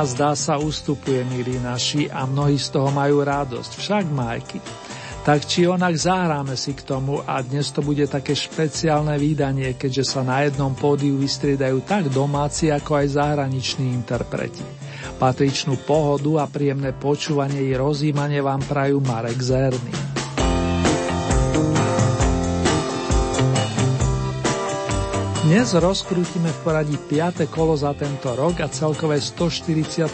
Zima zdá sa ustupuje, milí naši, a mnohí z toho majú radosť. Však, Majky. Tak či onak zahráme si k tomu a dnes to bude také špeciálne výdanie, keďže sa na jednom pódiu vystriedajú tak domáci, ako aj zahraniční interpreti. Patričnú pohodu a príjemné počúvanie i rozímanie vám prajú Marek Zerny. Dnes rozkrútime v poradí 5. kolo za tento rok a celkové 145.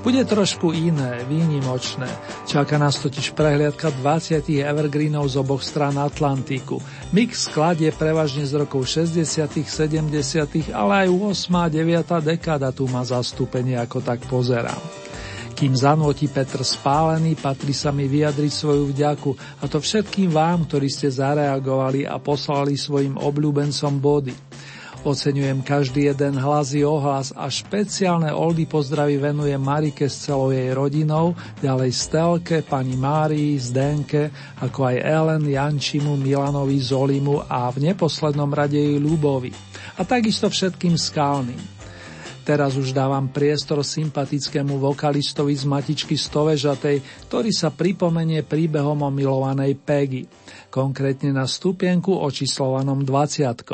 Bude trošku iné, výnimočné. Čaká nás totiž prehliadka 20 evergreenov z oboch strán Atlantiku. Mix sklad je prevažne z rokov 60 70 ale aj 8 a 9 dekáda tu má zastúpenie, ako tak pozerám. Kým zanotí Petr spálený, patrí sa mi vyjadriť svoju vďaku a to všetkým vám, ktorí ste zareagovali a poslali svojim obľúbencom body. Oceňujem každý jeden hlas i ohlas a špeciálne oldy pozdravy venuje Marike s celou jej rodinou, ďalej Stelke, pani Márii, Zdenke, ako aj Ellen, Jančimu, Milanovi, Zolimu a v neposlednom rade jej Ľubovi. A takisto všetkým skalným. Teraz už dávam priestor sympatickému vokalistovi z Matičky Stovežatej, ktorý sa pripomenie príbehom o milovanej Peggy, konkrétne na stupienku očíslovanom 20.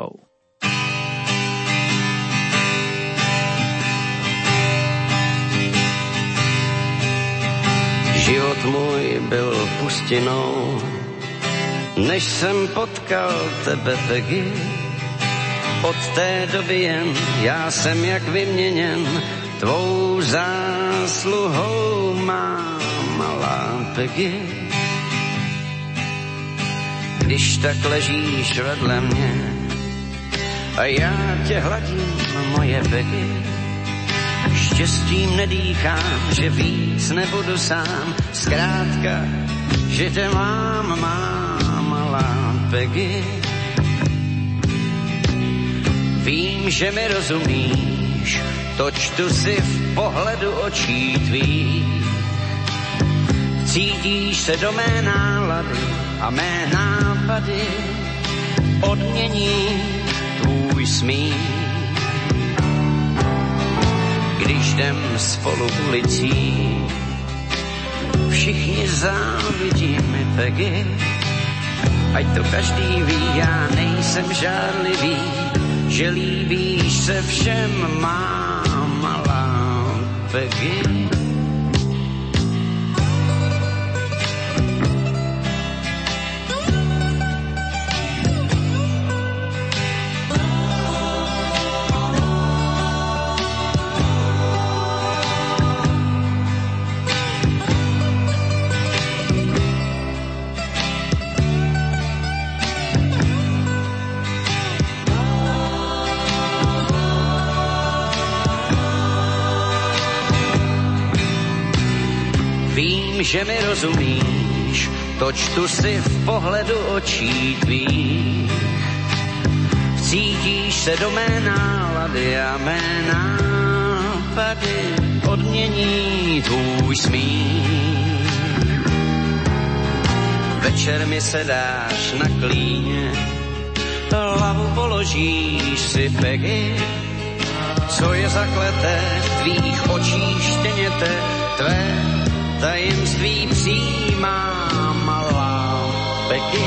Život můj byl pustinou, než jsem potkal tebe, Peggy od té doby jen já jsem jak vyměněn, tvou zásluhou má malá Peggy. Když tak ležíš vedle mě a já tě hladím, moje Peggy, štěstím nedýchám, že víc nebudu sám, zkrátka, že tě mám, má malá Peggy. Vím, že mi rozumíš, to čtu si v pohledu očí tvých. Cítíš se do mé nálady a mé nápady odmění tvůj smích. Když jdem spolu ulicí, všichni závidí mi Peggy, ať to každý ví, já nejsem žárlivý, že líbíš se všem, má malá Peggy. Že mi rozumíš, to čtu si v pohledu očí tvých. Cítíš se do mé nálady a mé nápady odmění tvůj smích. Večer mi se dáš na klíně, hlavu položíš si Peggy, co je zakleté v tvých očích štěněte, tvé tajemství přijímá malá Becky.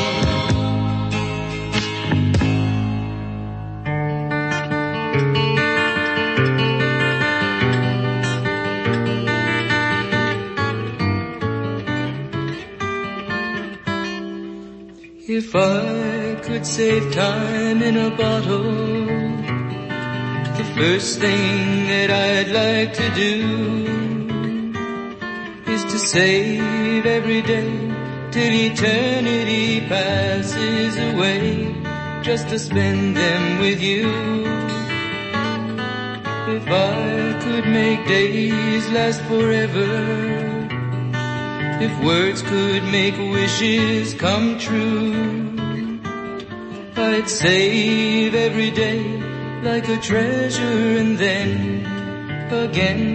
If I could save time in a bottle, the first thing that I'd like to do save every day till eternity passes away. just to spend them with you. If I could make days last forever, if words could make wishes come true, I'd save every day like a treasure and then again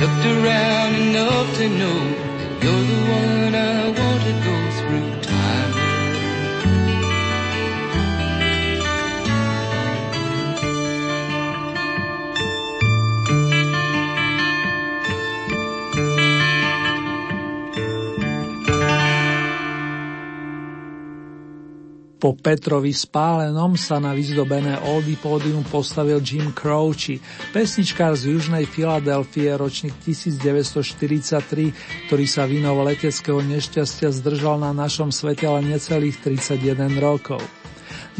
Looked around enough to know you're the one I want to go Po Petrovi spálenom sa na vyzdobené Oldie pódium postavil Jim Croce, pesničkár z južnej Filadelfie, ročník 1943, ktorý sa vinou leteckého nešťastia zdržal na našom svete len necelých 31 rokov.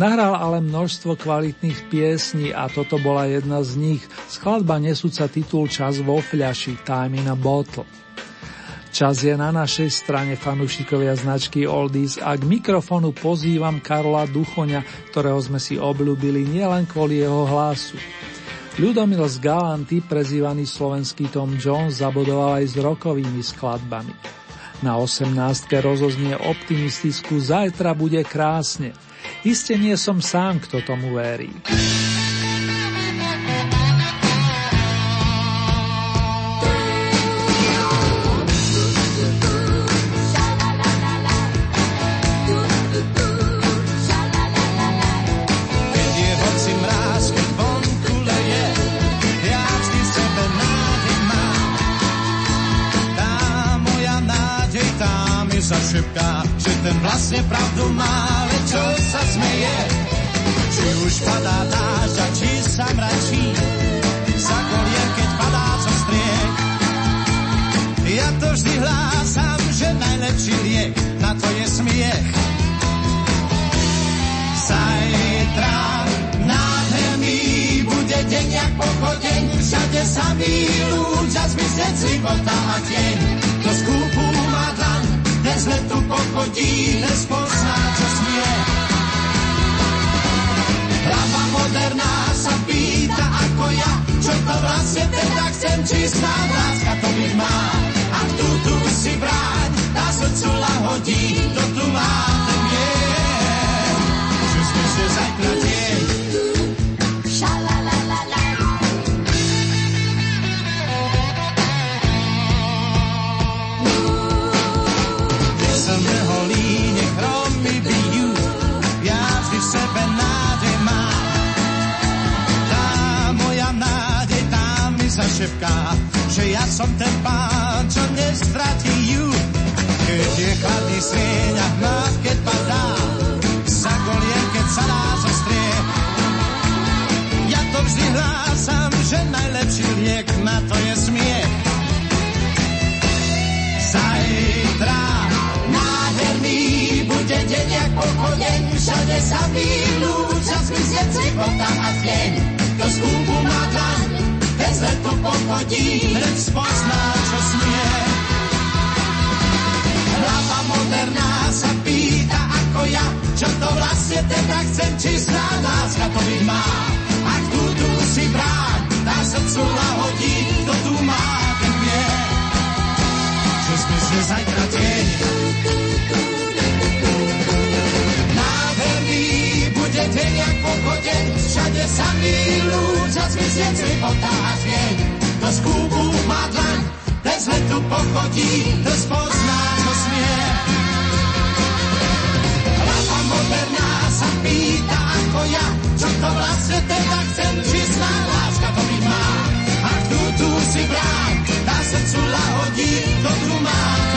Nahral ale množstvo kvalitných piesní a toto bola jedna z nich, skladba nesúca titul Čas vo fľaši, Time in a Bottle. Čas je na našej strane fanúšikovia značky Oldies a k mikrofonu pozývam Karola Duchoňa, ktorého sme si obľúbili nielen kvôli jeho hlasu. Ľudomil z Galanty, prezývaný slovenský Tom Jones, zabodoval aj s rokovými skladbami. Na 18. rozoznie optimistickú Zajtra bude krásne. Iste nie som sám, kto tomu verí. Padá dážď a či sa mračí, za kolien, keď padá zo striech. Ja to vždy hlásam, že najlepší liek na to je smiech. Zajtra nádherný bude deň jak pochodeň, všade samý ľudia zmizneť života a tieň. To skúpu má dlaň, dnes letu pochodí, dnes pozná, čo smie. Moderná sa pýta ako ja, čo to vlastne teda chcem, či snáď láska to byť má. A tu, tu si bráť, tá srdcu lahodí, to tu má ten. Že sme sa zajtra šepká, že ja som ten pán, čo nestratí ju. Keď je chladný sieň a hmát, keď padá, sa goliem, keď sa dá zo striech. Ja to vždy hlásam, že najlepší liek na to je smiech. Zajtra nádherný bude deň jak pochodeň, všade sa ľúča, zmizne cipota a tieň. To skúpu má dlaň, vezme po pochodí, hned spozná, čo smie. Hlava moderná sa pýta ako ja, čo to vlastne teda chcem, čistá láska to mi má. Ak tú tu si brán, na srdcu nahodí, to tu má, ten vie. Že sme si zajtra tieň, samý ľudia zmizieť sripota a zvieň. Do skúbu má dlaň, bez letu pochodí, to spozná, čo smie. Hlava moderná sa pýta ako ja, čo to vlastne teda chcem, či sná láska to mi má. A tu, tu si brán, dá srdcu lahodí, dobrú má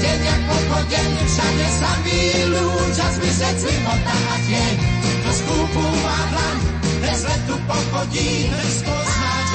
deň, jak pochodeň, všade samí ľudia zmizieť slivota a tieň. Do skúpu má dlaň, bez letu pochodí, bez pozná,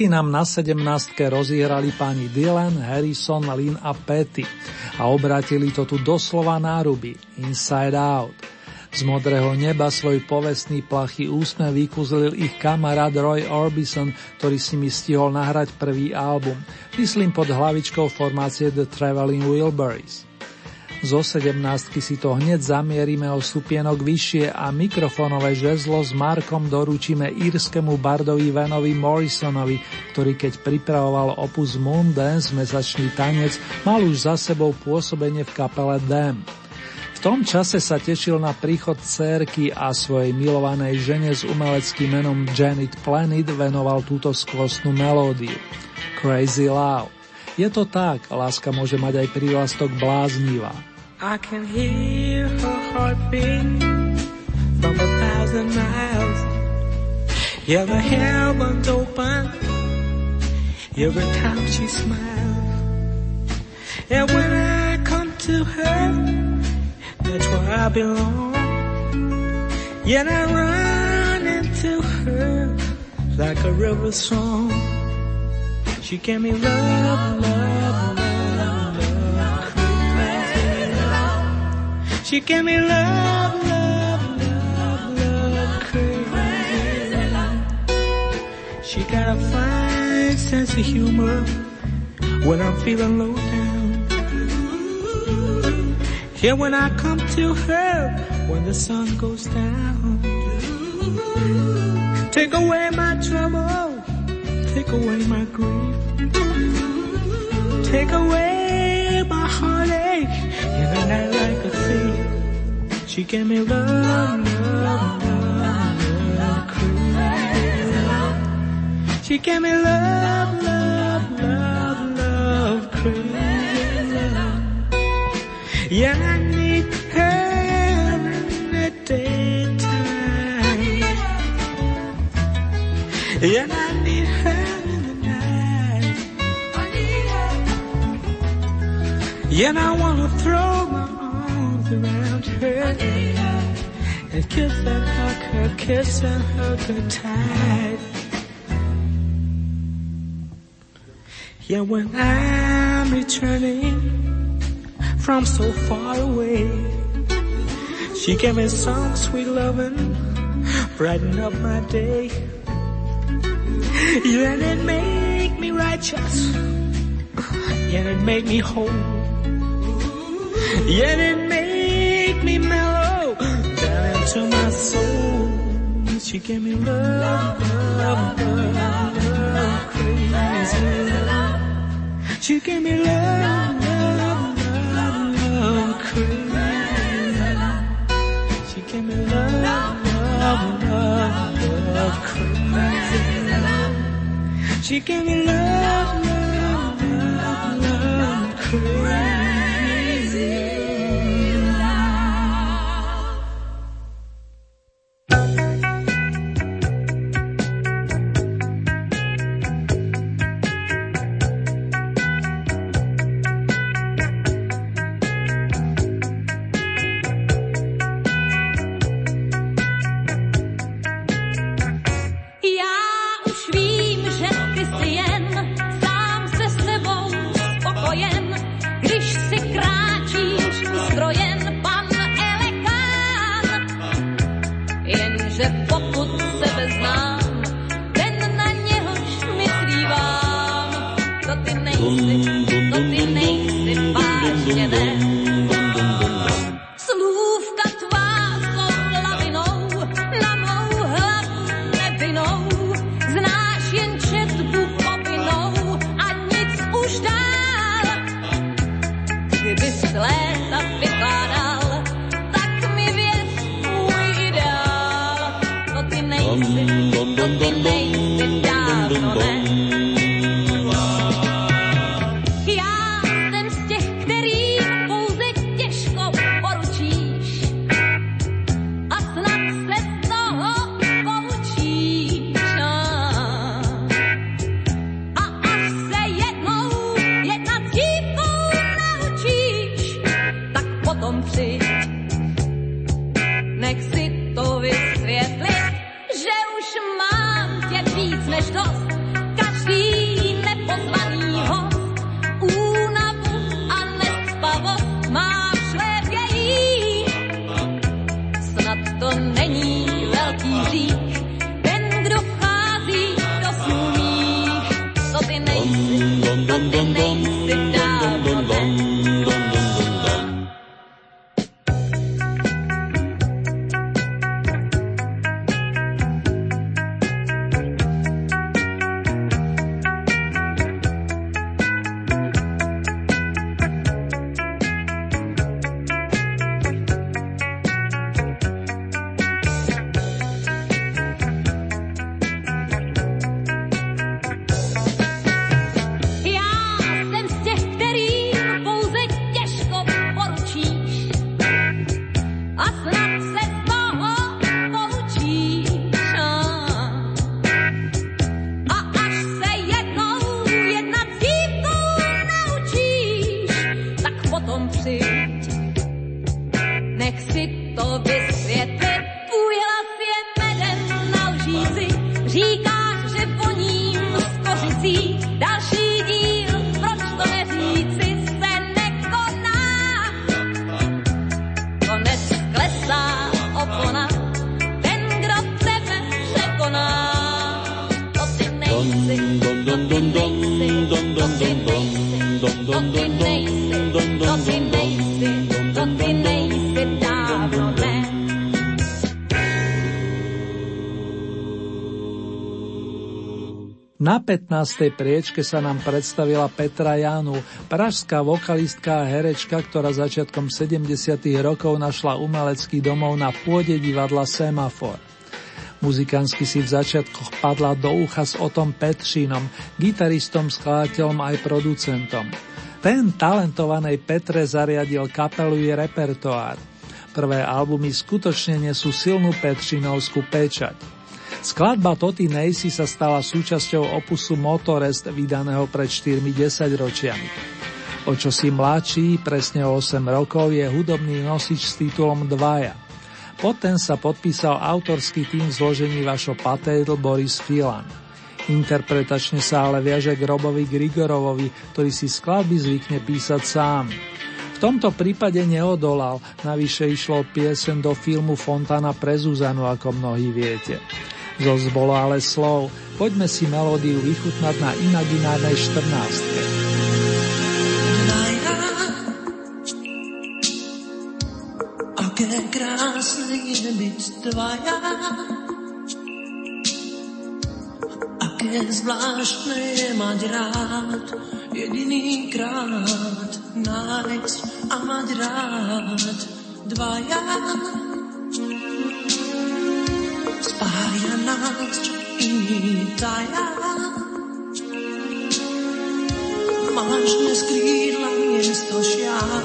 Žilky nám na 17. rozierali pani Dylan, Harrison, Lynn a Petty a obrátili to tu doslova náruby, inside out. Z modrého neba svoj povestný plachý úsmev vykuzlil ich kamarát Roy Orbison, ktorý si mi stihol nahrať prvý album, myslím pod hlavičkou formácie The Traveling Wilburys. Zo 17 si to hneď zamierime o supienok vyššie a mikrofónové žezlo s Markom doručíme írskému bardovi Venovi Morrisonovi, ktorý keď pripravoval opus Moondance mesačný tanec, mal už za sebou pôsobenie v kapele Dam. V tom čase sa tešil na príchod cérky a svojej milovanej žene s umeleckým menom Janet Planet venoval túto skvostnú melódiu. Crazy Love. Je to tak, láska môže mať aj prívlastok bláznivá. I can hear her heartbeat from a thousand miles. Yeah, the heavens open every time she smiles. And when I come to her, that's where I belong. Yet I run into her like a river song. She gave me love, love, love, She gave me love, love, love, love, crazy. She got a fine sense of humor when I'm feeling low down. Yeah, when I come to her when the sun goes down. Take away my trouble, take away my grief, take away my heartache in a night like a. She gave me love, love, love, love, crazy love. She gave me love, love, love, love, crazy love. Yeah, I need her in the daytime. Yeah, I need her in the night. Yeah, I wanna throw my arms around her and kiss and hug her, kiss and hug her tight. Yeah, when I'm returning from so far away. She gave me some sweet loving, brighten up my day. Yeah, and it make me righteous. Yeah, and it make me whole. Yeah, it make me mellow down into my soul. She gave me love, love, love, love, crazy. She gave me love, love, love, love, crazy. She gave me love, love, love, love, crazy. She gave me love, love, love, love, crazy Na 15. priečke sa nám predstavila Petra Janu, pražská vokalistka a herečka, ktorá začiatkom 70. rokov našla umelecký domov na pôde divadla Semafor. Muzikánsky si v začiatkoch padla do ucha s Otom Petřínom, gitaristom, skladateľom aj producentom. Ten talentovanej Petre zariadil kapelu i repertoár. Prvé albumy skutočne nesú silnú Petřínovskú pečať. Skladba Toty Nejsi sa stala súčasťou opusu Motorest vydaného pred 4 10 ročiami. O čo si mladší, presne o 8 rokov, je hudobný nosič s titulom Dvaja. Potom sa podpísal autorský tým v zložení Vašo Patédl Boris Filan. Interpretačne sa ale viaže k Robovi Grigorovovi, ktorý si skladby zvykne písať sám. V tomto prípade neodolal, navyše išlo piesen do filmu Fontana pre Zuzanu, ako mnohí viete. Zo zbolo ale slov, poďme si melódiu vychutnať na imaginárnej 14. Aké krásne je byť dvaja. Aké zvláštne je mať rád, jediný krát nájsť a mať rád dvaja. Spája nás, čo iný taja. Máš dnes krídla miesto šiat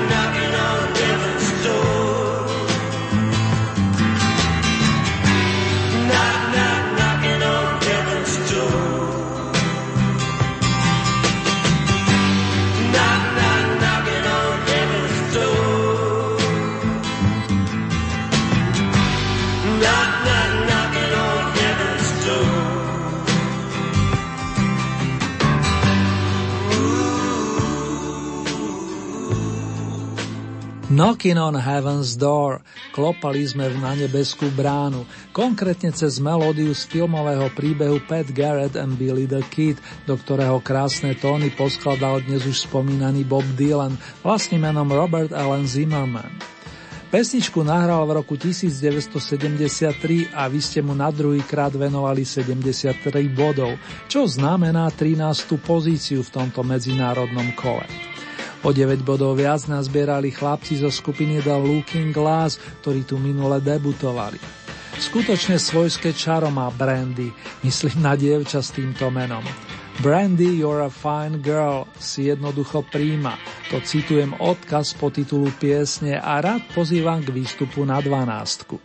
Knocking on Heaven's Door. Klopali sme na nebeskú bránu, konkrétne cez melódiu z filmového príbehu Pat Garrett and Billy the Kid, do ktorého krásne tóny poskladal dnes už spomínaný Bob Dylan, vlastným menom Robert Allen Zimmerman. Pesničku nahral v roku 1973 a vy ste mu na druhý krát venovali 73 bodov, čo znamená 13. pozíciu v tomto medzinárodnom kole. O 9 bodov viac nazbierali chlapci zo skupiny The Looking Glass, ktorí tu minule debutovali. Skutočne svojské čaro má Brandy, myslím na dievča s týmto menom. Brandy, you're a fine girl, si jednoducho príjma. To citujem odkaz po titulu piesne a rád pozývam k výstupu na dvanástku.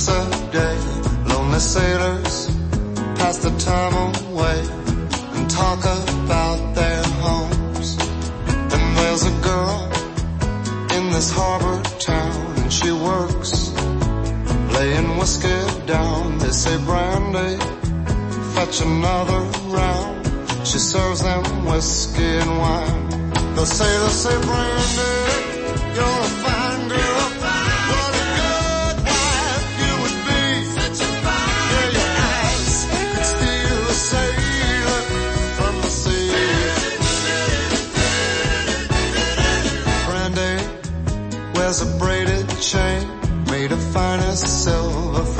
Ships a day. Lonely sailors pass the time away and talk about their homes. And there's a girl in this harbor town, and she works laying whiskey down. They say brandy, fetch another round. She serves them whiskey and wine. They'll say, they'll say, Brandy, you're chain made of finest silver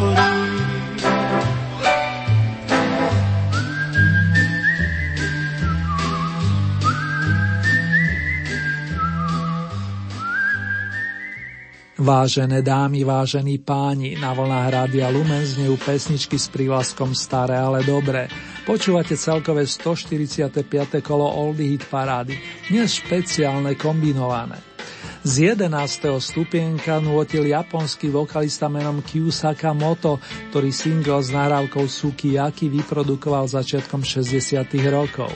の夜 Vážené dámy, vážení páni, na vlnách Rádia Lumen znejú pesničky s prívlaskom Staré, ale dobré. Počúvate celkové 145. kolo Oldie Hit Parády, dnes špeciálne kombinované. Z 11. stupienka nôtil japonský vokalista menom Kyusaka Moto, ktorý single s nahrávkou Sukiyaki vyprodukoval začiatkom 60. rokov.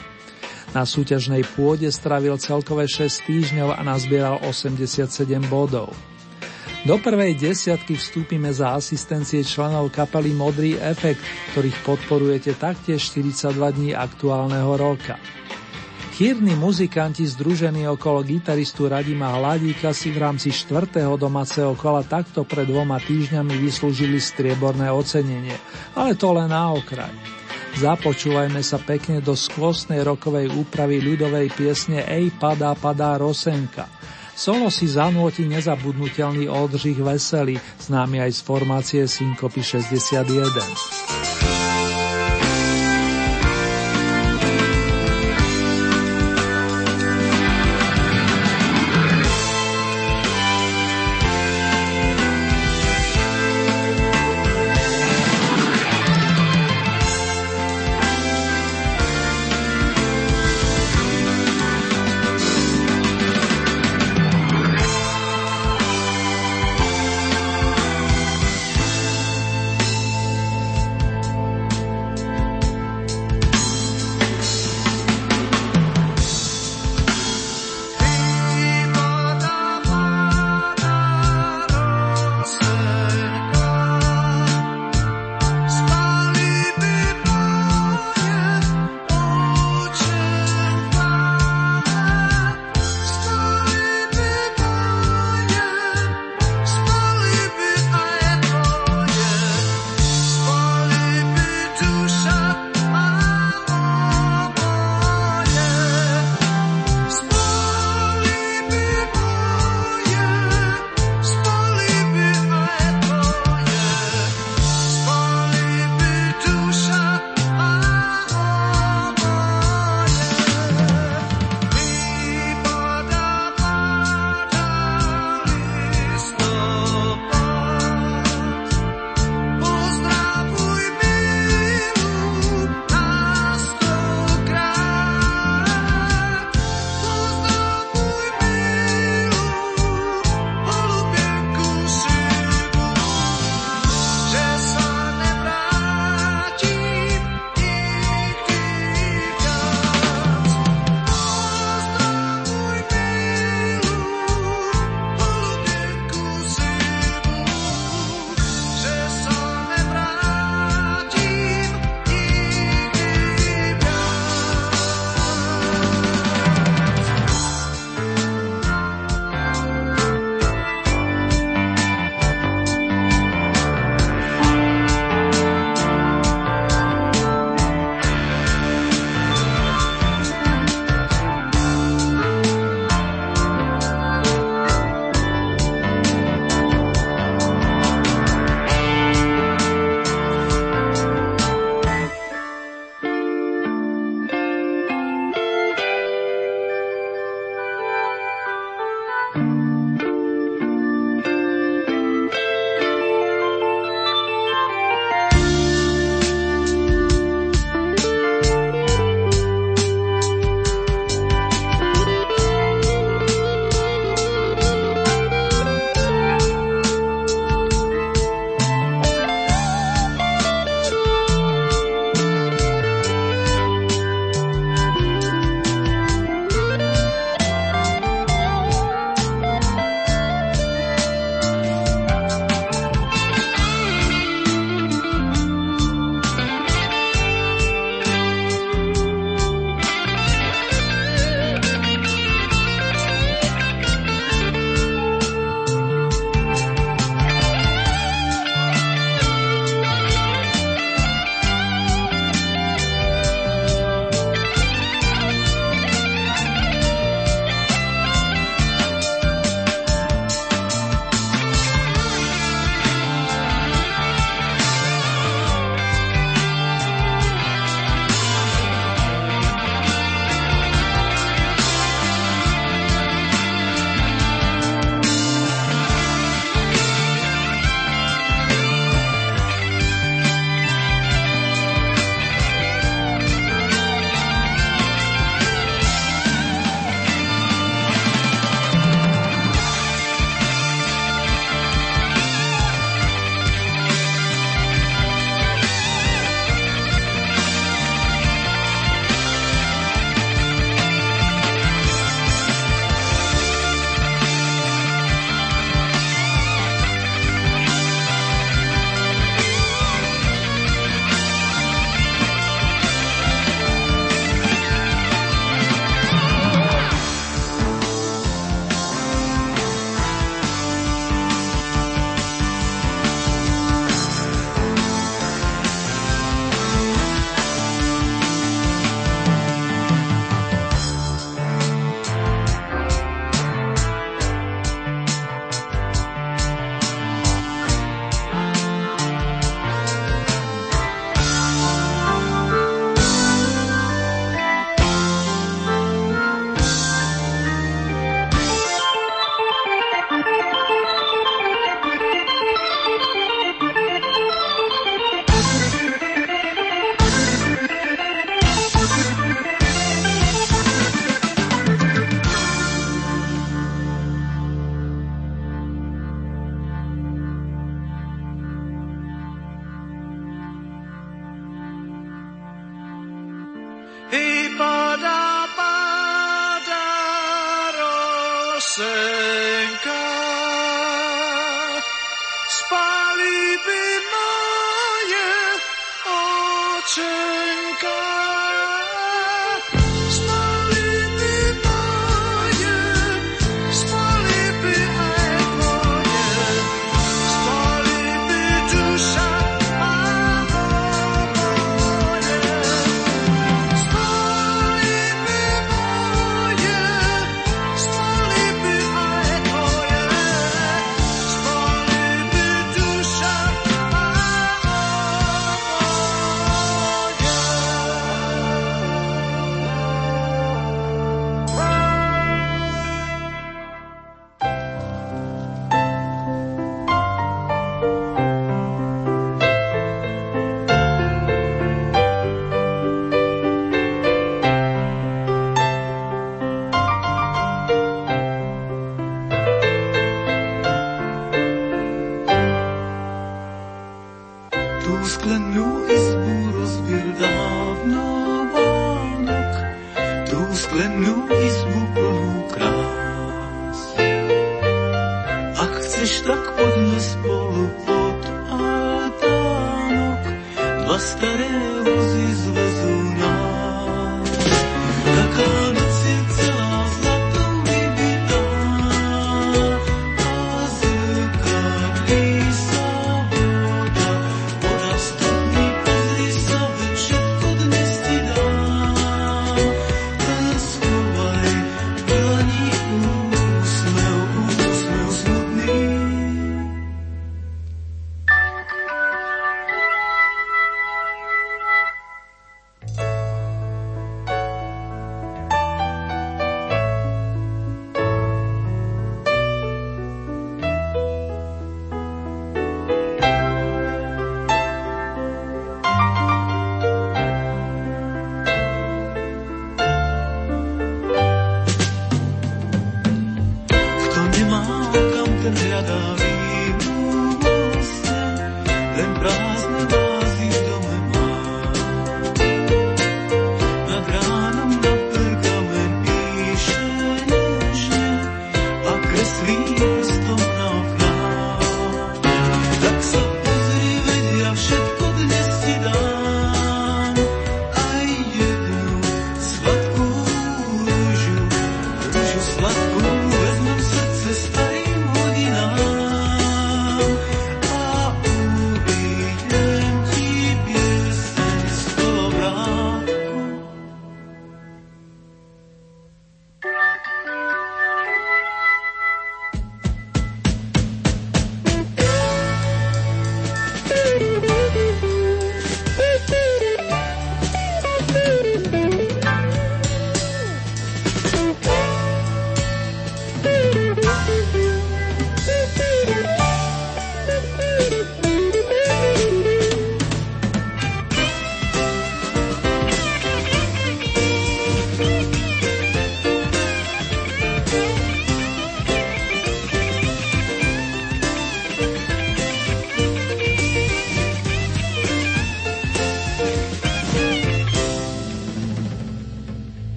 Na súťažnej pôde stravil celkové 6 týždňov a nazbieral 87 bodov. Do prvej desiatky vstúpime za asistencie členov kapely Modrý efekt, ktorých podporujete taktiež 42 dní aktuálneho roka. Chýrni muzikanti združení okolo gitaristu Radima Hladíka si v rámci štvrtého domáceho kola takto pred dvoma týždňami vyslúžili strieborné ocenenie, ale to len na okraj. Započúvajme sa pekne do skvostnej rokovej úpravy ľudovej piesne Ej padá, padá Rosenka. Solo si zanúti nezabudnutelný Oldřich Veselý, známy aj z formácie Synkopy 61.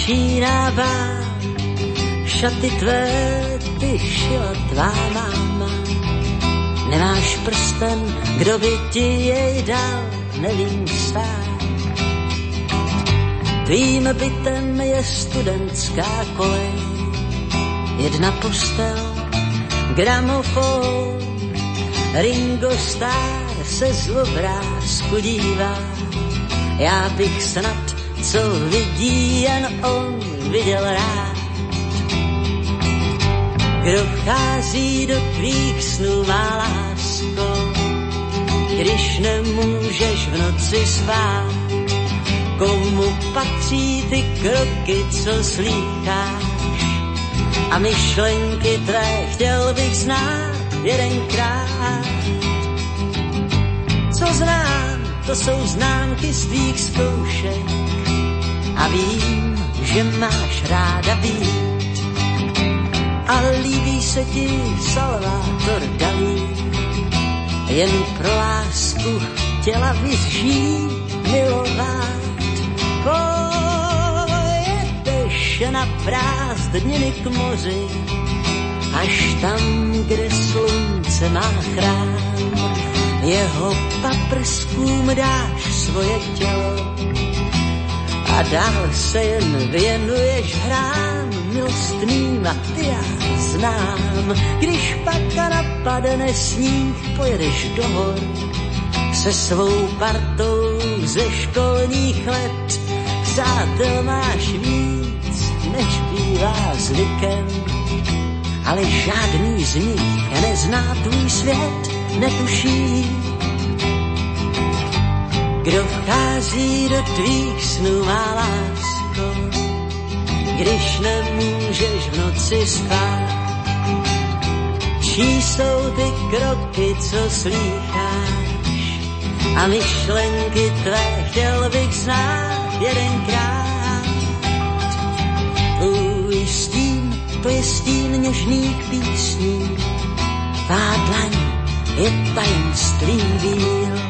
začínává šaty tvé, ty šila tvá máma. Nemáš prsten, kdo by ti jej dal, nevím sám. Tvým bytem je studentská kolej, jedna postel, gramofon, Ringo Starr se z obrázku dívá. Já bych snad, co vidí jen on, viděl rád. Kdo vchází do tvých snů, má lásko, když nemůžeš v noci spát. Komu patří ty kroky, co slýcháš? A myšlenky tvé chtěl bych znát jedenkrát. Co znám, to jsou známky z tvých zkoušek. A vím, že máš ráda být. A líbí se ti Salvator Dalí. Jen pro lásku chtěla vyzžít, milovat. Pojedeš na prázdniny k moři, až tam, kde slunce má chrám. Jeho paprskům dáš svoje tělo a dál jen věnuješ hrám milostným a ty já znám. Když pak napadne sníh, pojedeš do hor se svou partou ze školních let. Přátel máš víc, než bývá zvykem, ale žádný z nich nezná tvůj svět, netuší. Kdo vchází do tvých snů, má lásko, když nemůžeš v noci spát. Čí jsou ty kroky, co slýcháš a myšlenky tvé chtěl bych znát jedenkrát. Tvůj stín, to je stín něžných písní, tvá dlaň je tajemství víl.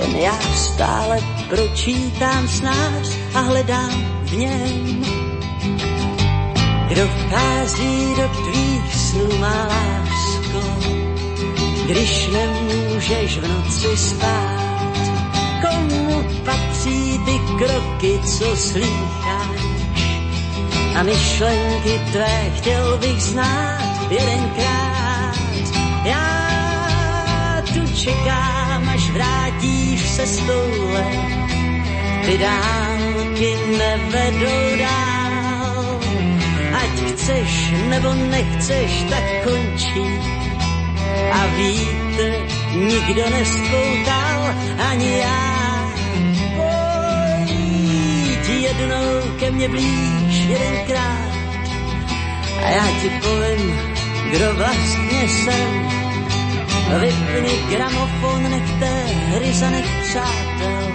Jen já stále pročítám snář a hledám v něm. Kdo vchází do tvých snů, má lásko, když nemůžeš v noci spát. Komu patří ty kroky, co slýcháš? A myšlenky tvé chtěl bych znát jedenkrát. Já tu čekám, vrátíš se z toule. Ty dálky nevedou dál. Ať chceš nebo nechceš, tak končí. A víte, nikdo nespoutal, ani já. Pojď jednou ke mně blíž jedenkrát a já ti povím, kdo vlastně jsem. Vypni gramofon, nechte hry za nech přátel,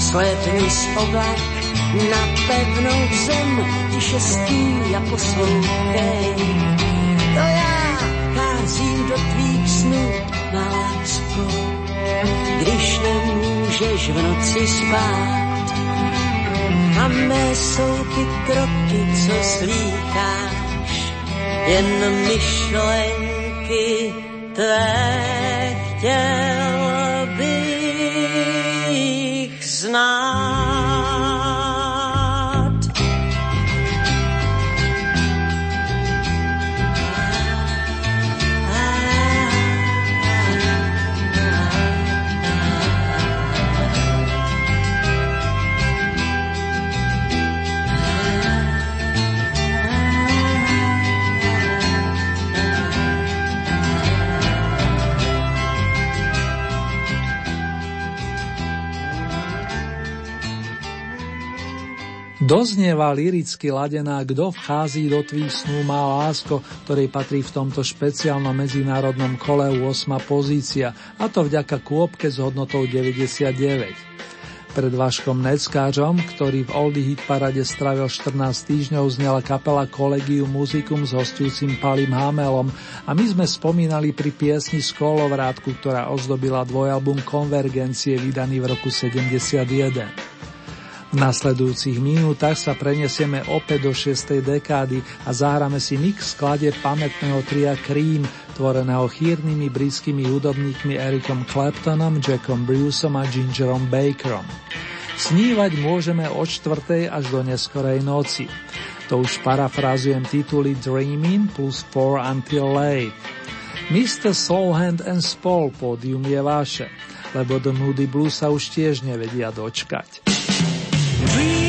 slepni z oblak na pevnou zem, tiše stý a poslouchej. To já cházím do tvých snů, má lásko, když nemůžeš v noci spát. A mé jsou ty kroky, co slýcháš, jen myšlenky tvé chtěl bych znát. Doznieva liricky ladená Kto vchází do tvých snú má lásko, ktorej patrí v tomto špeciálnom medzinárodnom kole 8. pozícia, a to vďaka kôpke s hodnotou 99. Pred Vaškom Neckářom, ktorý v Oldy Hit Parade stravil 14 týždňov, znela kapela Collegium Musicum s hostujúcim Palim Hamelom a my sme spomínali pri piesni z Kolovrátku, ktorá ozdobila dvojalbum Konvergencie vydaný v roku 71. V nasledujúcich minútach sa prenesieme opäť do 6. dekády a zahráme si mix sklade pamätného tria Cream, tvoreného chýrnymi britskými hudobníkmi Ericom Claptonom, Jackom Bruceom a Gingerom Bakerom. Snívať môžeme od 4. až do neskorej noci. To už parafrazujem tituly Dreaming plus 4 Until Late. Mr. Soulhand and Spall pódium je vaše, lebo do Moody Blues sa už tiež nevedia dočkať. Dream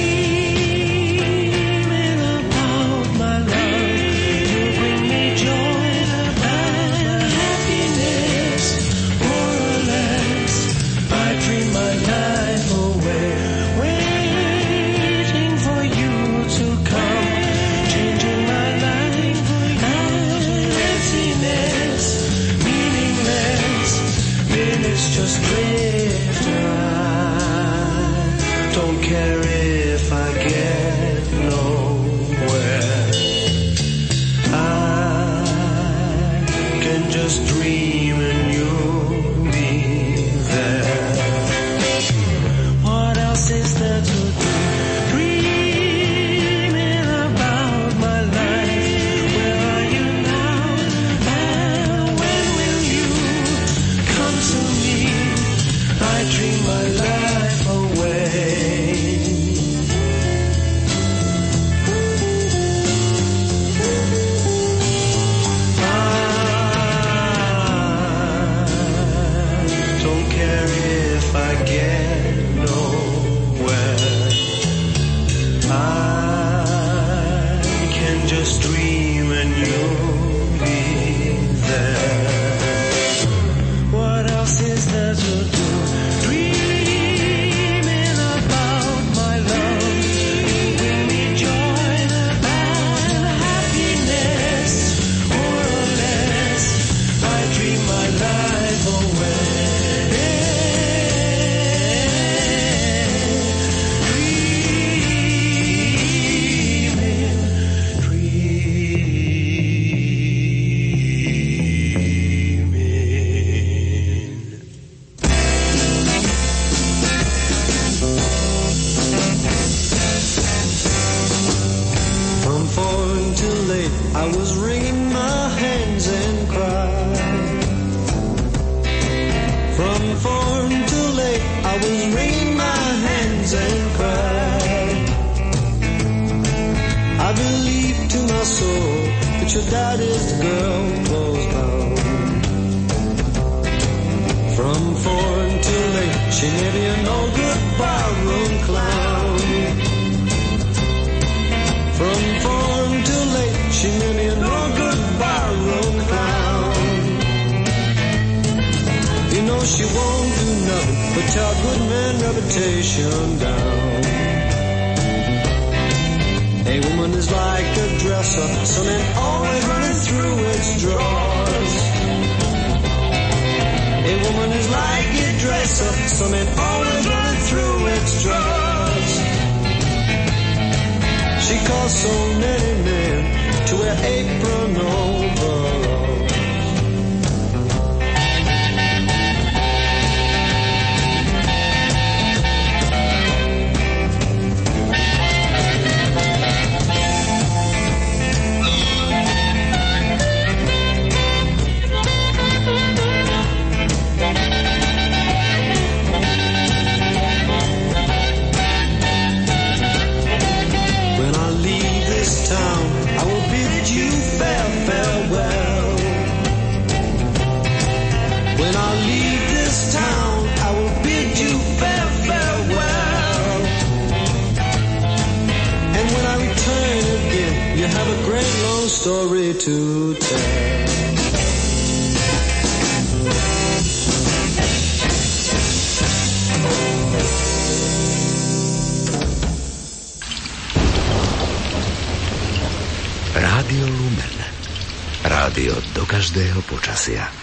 woman is like a dresser, something always running through its drawers. A woman is like a dresser, something always running through its drawers. She calls so many men to wear apron overall. story to tell. Rádio Lumen. Rádio do každého počasia.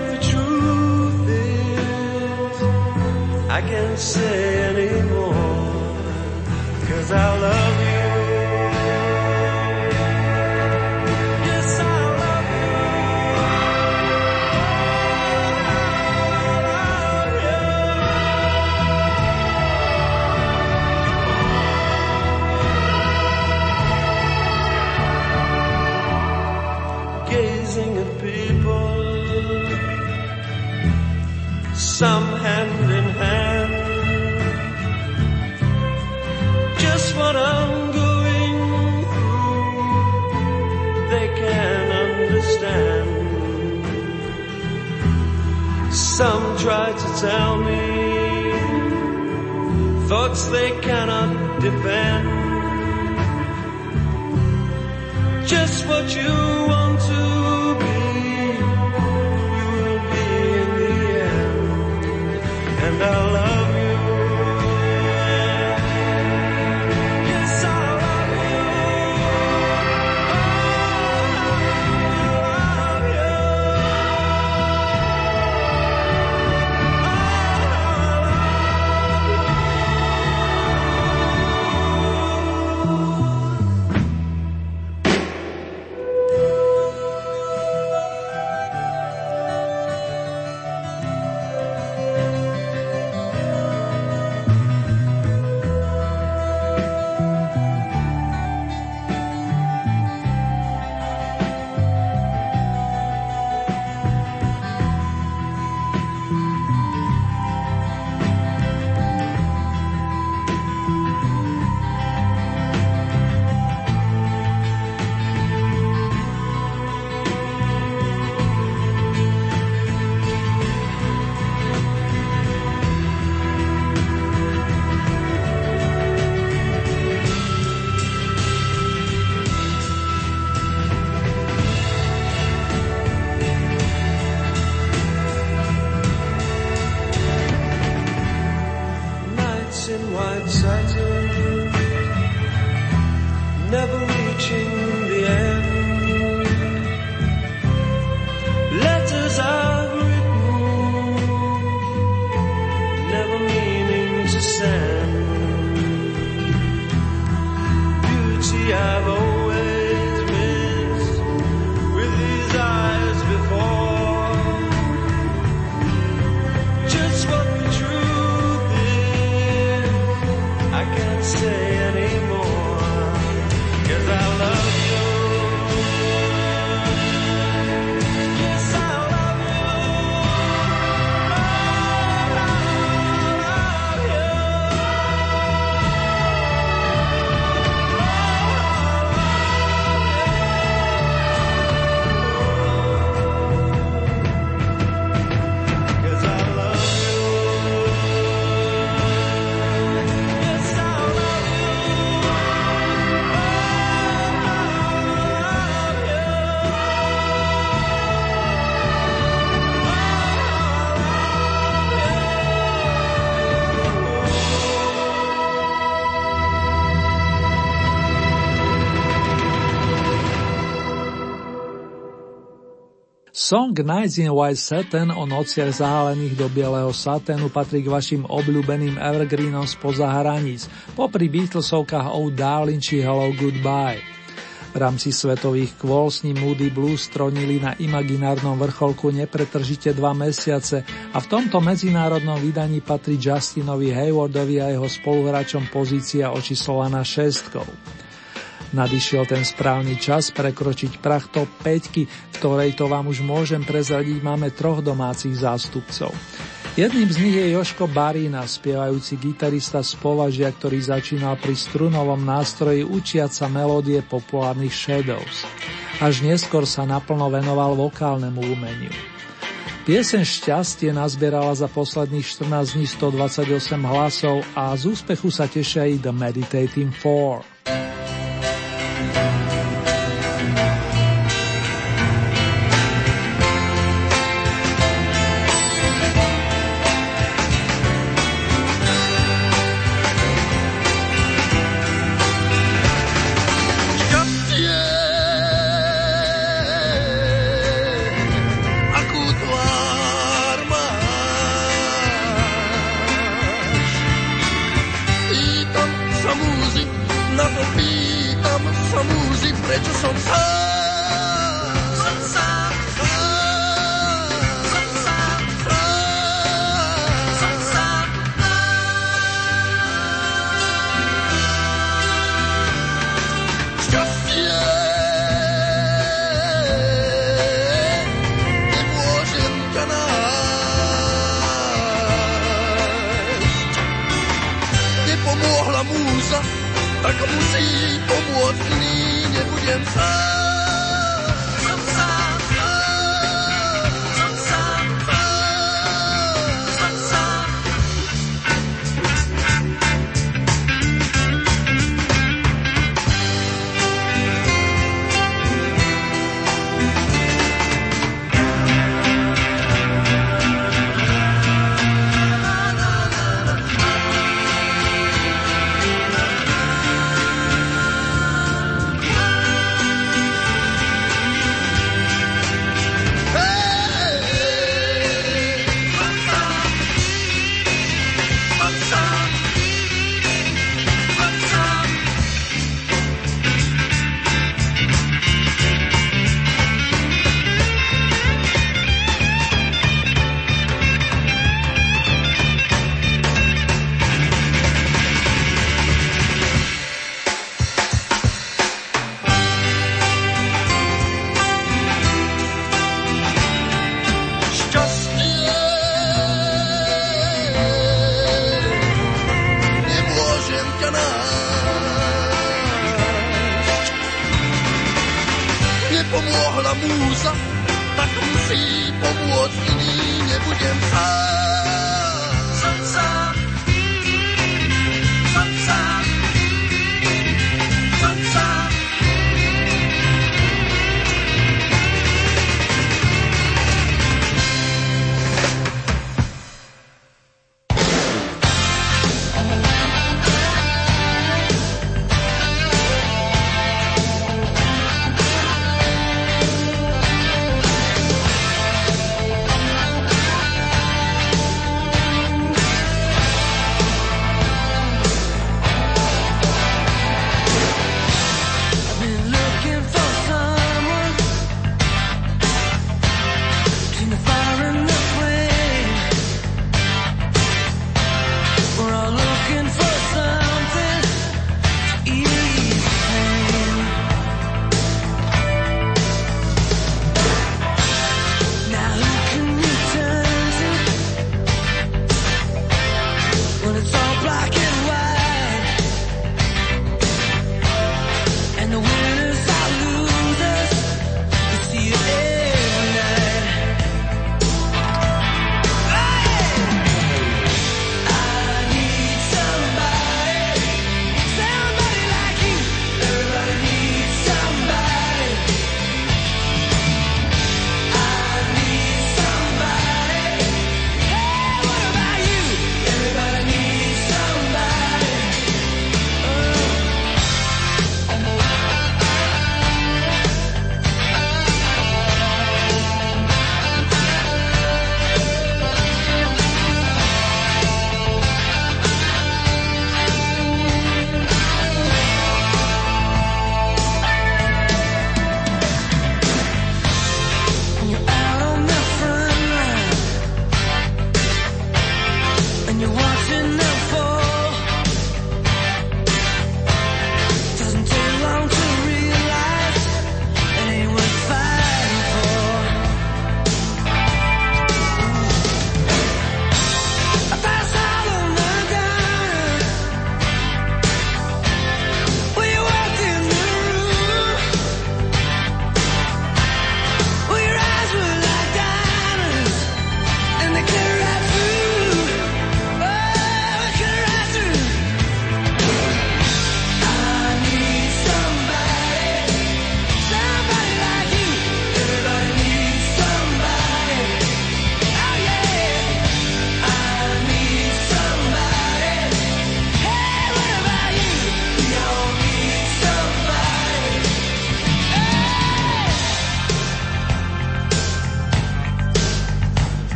I can't say anymore, cause I love you. They can understand. Some try to tell me thoughts they cannot defend. Just what you want to Song Nights in White Satin o nociach zahálených do bieleho saténu patrí k vašim obľúbeným evergreenom spoza hraníc, popri Beatlesovkách Oh Darling či Hello Goodbye. V rámci svetových kvôl s ním Moody Blues stronili na imaginárnom vrcholku nepretržite dva mesiace a v tomto medzinárodnom vydaní patrí Justinovi Haywardovi a jeho spoluhráčom pozícia očíslovaná šestkou. Nadišiel ten správny čas prekročiť prach top 5, v ktorej to vám už môžem prezradiť, máme troch domácich zástupcov. Jedným z nich je Joško Barína, spievajúci gitarista z Považia, ktorý začínal pri strunovom nástroji učiať sa melódie populárnych Shadows. Až neskôr sa naplno venoval vokálnemu umeniu. Pieseň Šťastie nazbierala za posledných 14 dní 128 hlasov a z úspechu sa tešia aj The Meditating Four.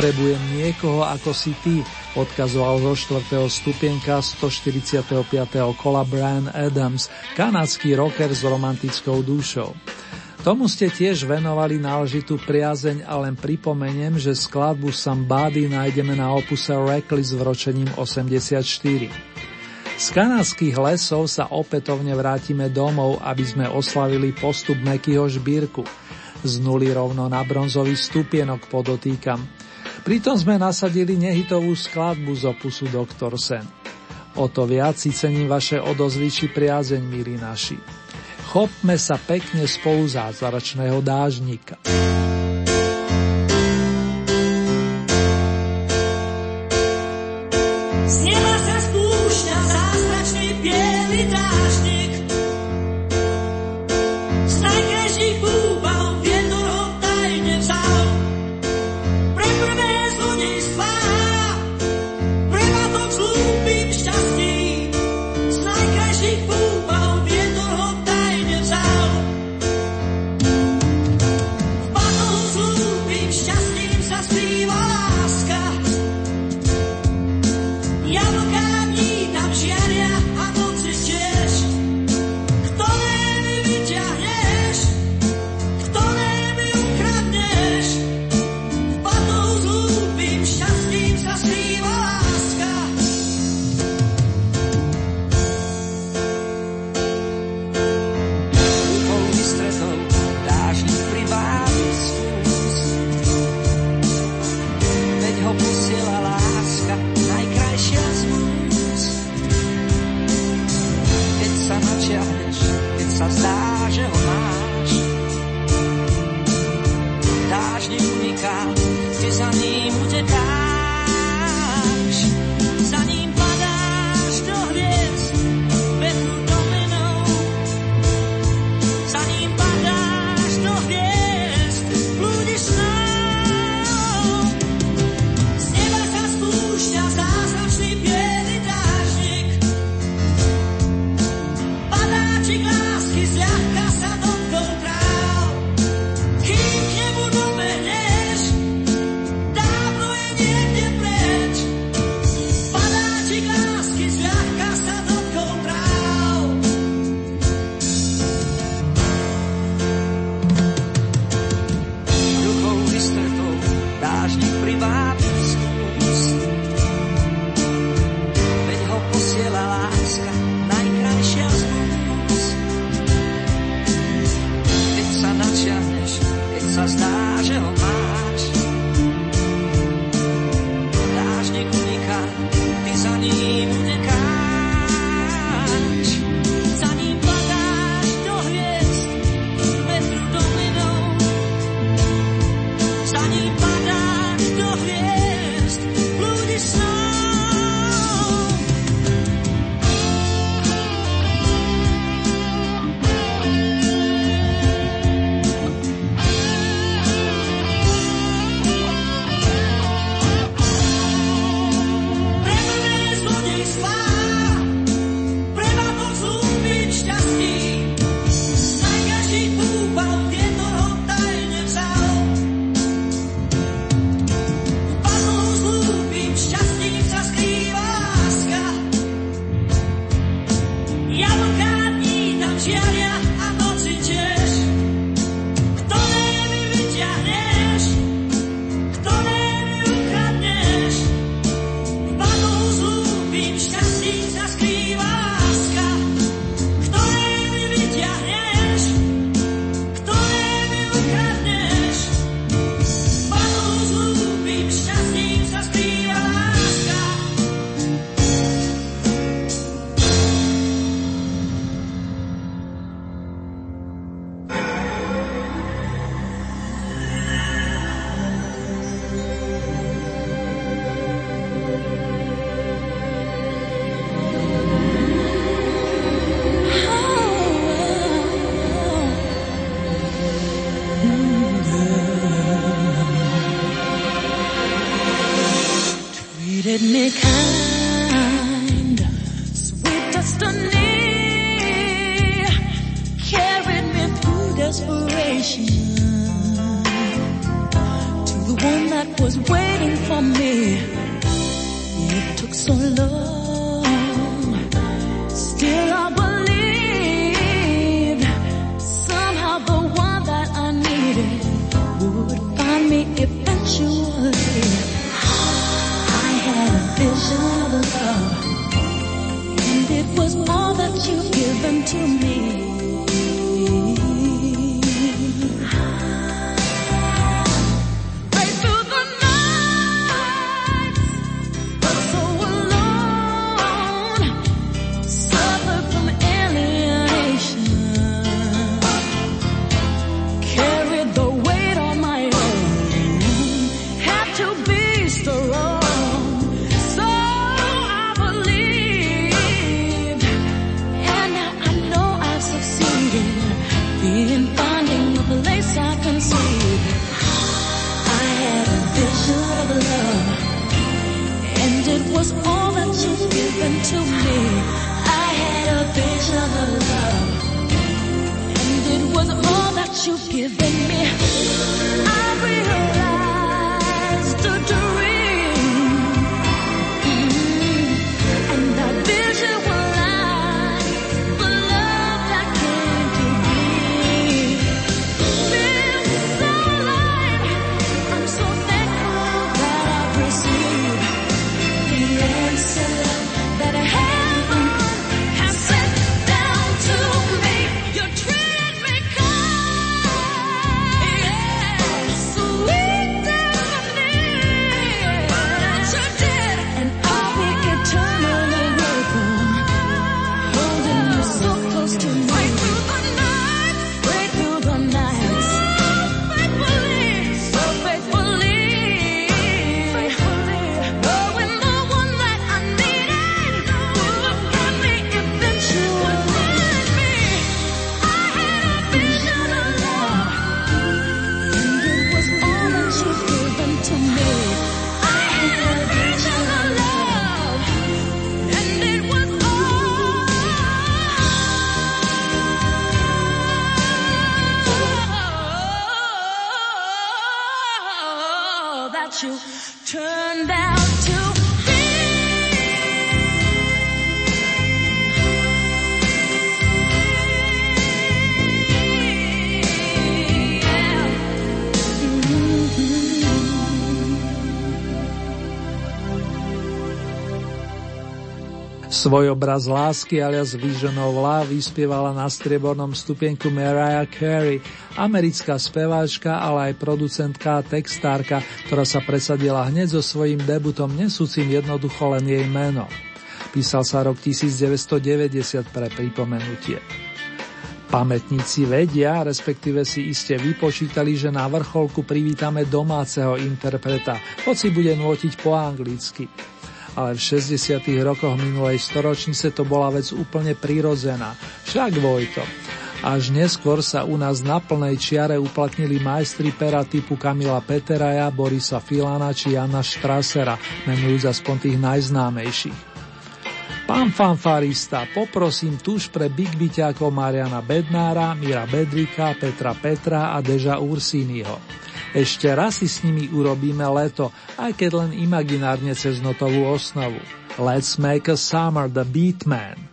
Potrebujem niekoho ako si ty, odkazoval zo 4. stupienka 145. kola Brian Adams, kanadský rocker s romantickou dušou. Tomu ste tiež venovali náležitú priazeň a len pripomeniem, že skladbu Somebody nájdeme na opuse Reckless v ročením 84. Z kanadských lesov sa opätovne vrátime domov, aby sme oslavili postup Mekyho Žbírku. Z nuly rovno na bronzový stupienok podotýkam. Pritom sme nasadili nehitovú skladbu z opusu Dr. Sen. O to viac si cením vaše odozvy či priazeň, milí naši. Chopme sa pekne spolu zázračného dážnika. Svoj obraz lásky alias Vision of Love vyspievala na striebornom stupienku Mariah Carey, americká speváčka, ale aj producentka a textárka, ktorá sa presadila hneď so svojím debutom nesúcim jednoducho len jej meno. Písal sa rok 1990 pre pripomenutie. Pamätníci vedia, respektíve si iste vypočítali, že na vrcholku privítame domáceho interpreta, hoci bude nôtiť po anglicky. Ale v 60. rokoch minulej storočnice to bola vec úplne prirodzená. Však Vojto. Až neskôr sa u nás na plnej čiare uplatnili majstri pera typu Kamila Peteraja, Borisa Filana či Jana Štrasera, menujúc aspoň tých najznámejších. Pán fanfarista, poprosím tuž pre Big Byťákov Mariana Bednára, Mira Bedrika, Petra Petra a Deža Ursínyho. Ešte raz si s nimi urobíme leto, aj keď len imaginárne cez notovú osnovu. Let's make a summer the Beatman.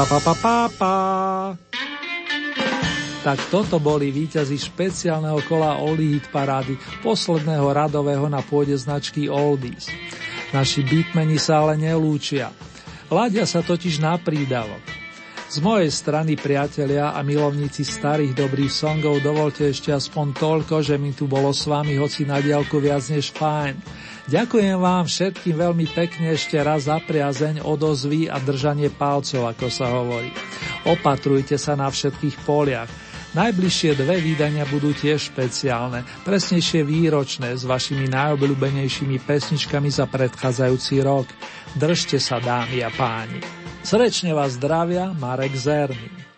Pa, pa, pa, pa, pa. Tak toto boli víťazi špeciálneho kola Oldy Hit parády, posledného radového na pôde značky Oldies. Naši beatmeni sa ale nelúčia. Ladia sa totiž na prídavok. Z mojej strany, priatelia a milovníci starých dobrých songov, dovolte ešte aspoň toľko, že mi tu bolo s vami hoci na diálku viac než fajn. Ďakujem vám všetkým veľmi pekne ešte raz za priazeň, odozvy a držanie palcov, ako sa hovorí. Opatrujte sa na všetkých poliach. Najbližšie dve vydania budú tiež špeciálne, presnejšie výročné s vašimi najobľúbenejšími pesničkami za predchádzajúci rok. Držte sa, dámy a páni. Srdečne vás zdravia Marek Zerný.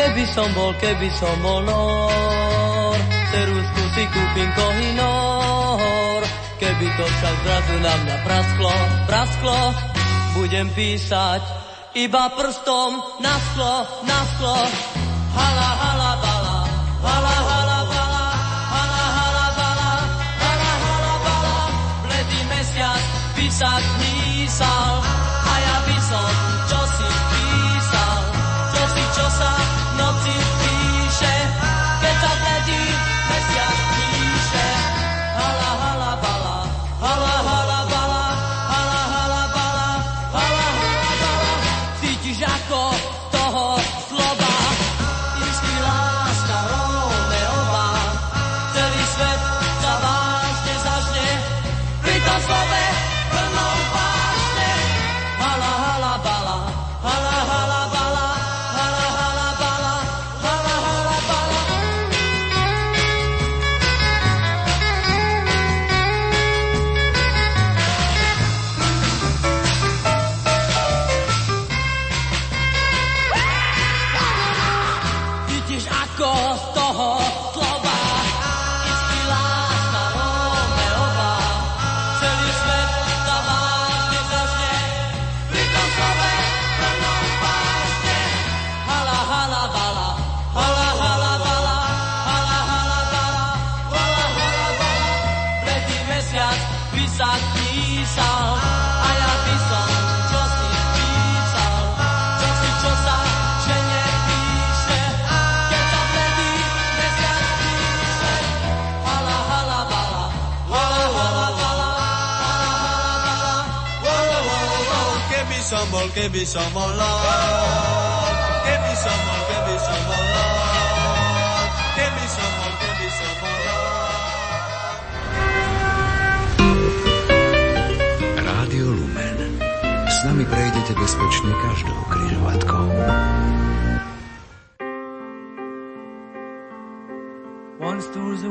Keby som bol, keby som bol nor, ceruzku si kúpim kohinor. Keby to však zrazu na mňa prasklo, prasklo, budem písať iba prstom na sklo, na sklo. Hala, hala, bala, hala, hala, bala, bol, keby som lord. Keby som bol, keby som lord. Keby som bol, keby som bol Rádio Lumen. S nami prejdete bezpečne každou križovatkou. Once there was